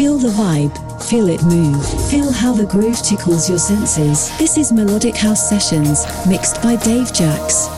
Feel the vibe, feel it move, feel how the groove tickles your senses. This is Melodic House Sessions, mixed by Dave Jax.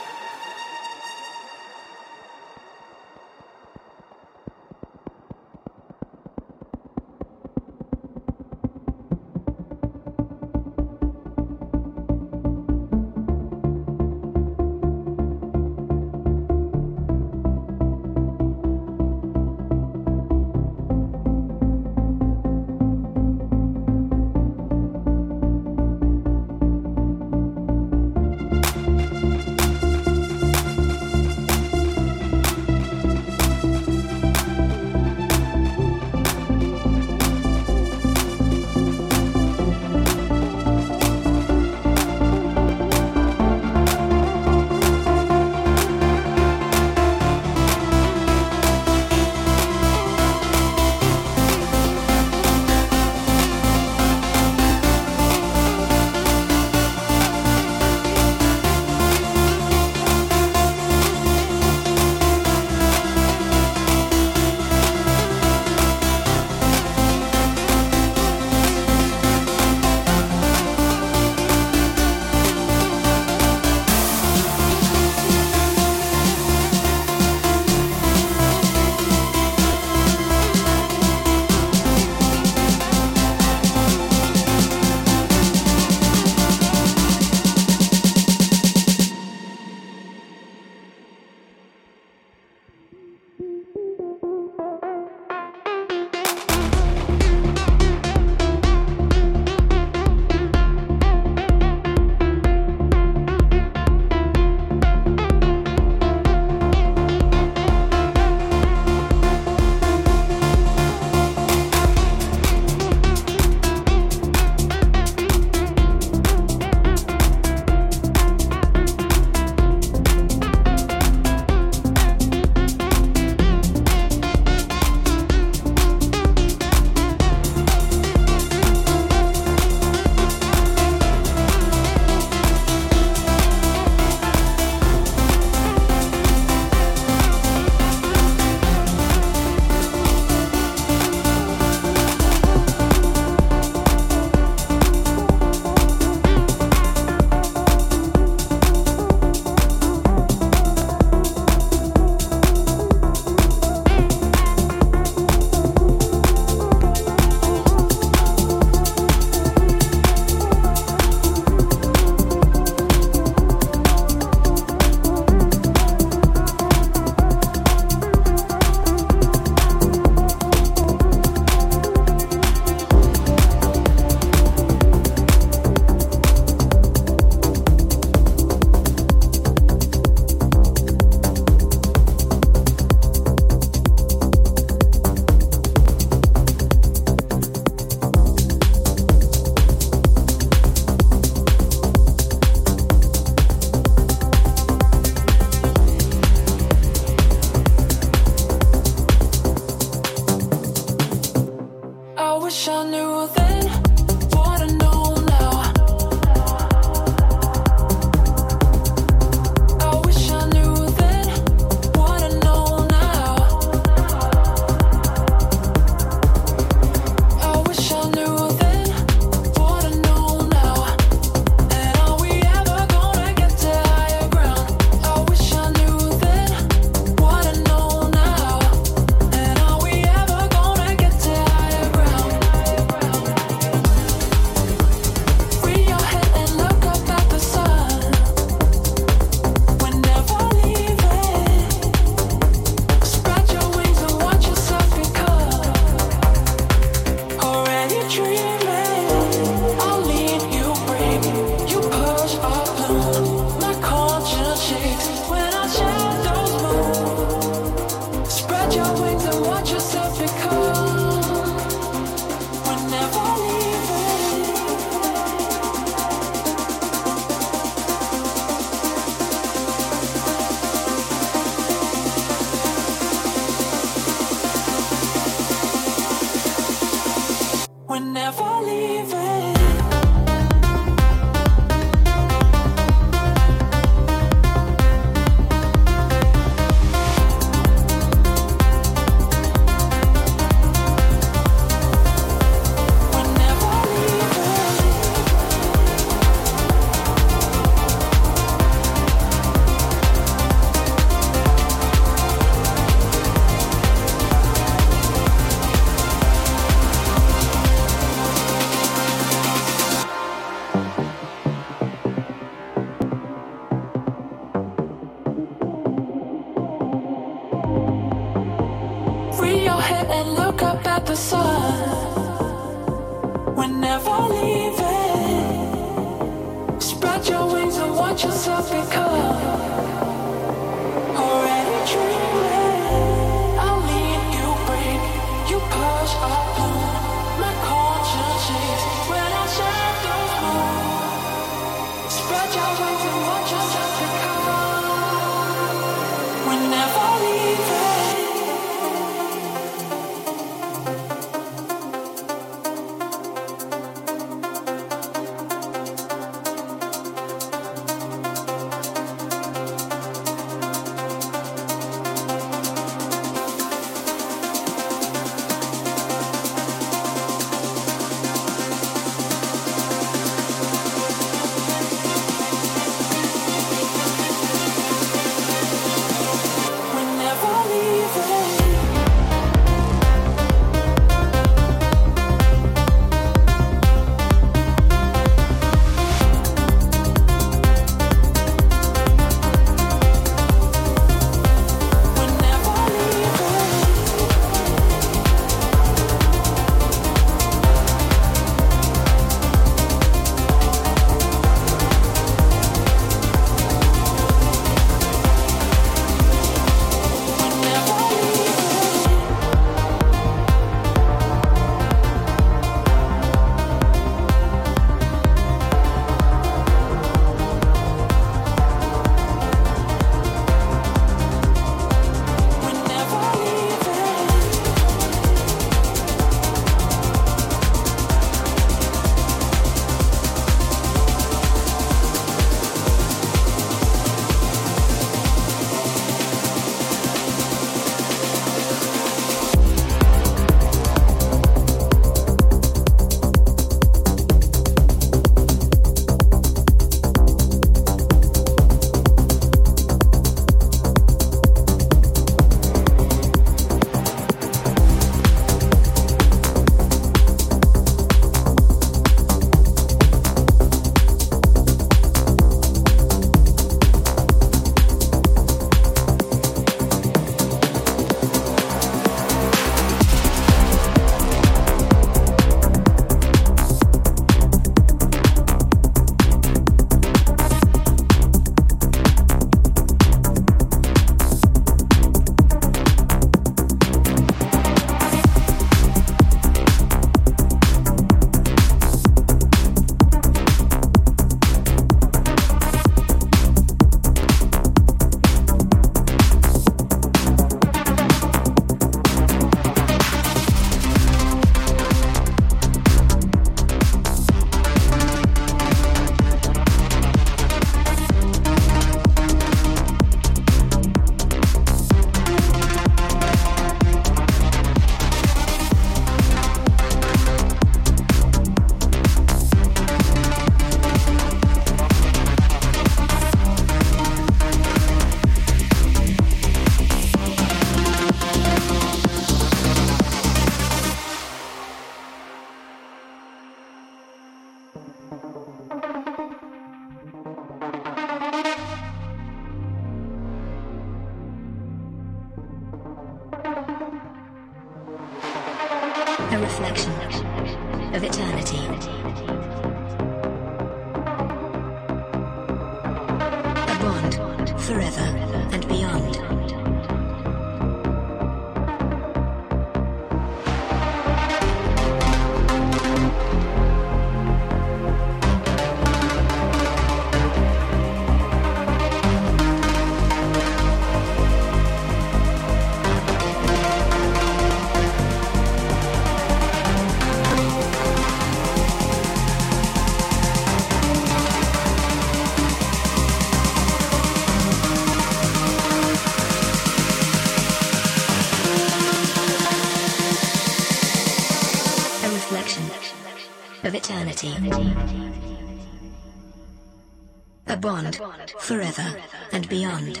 A bond forever and beyond.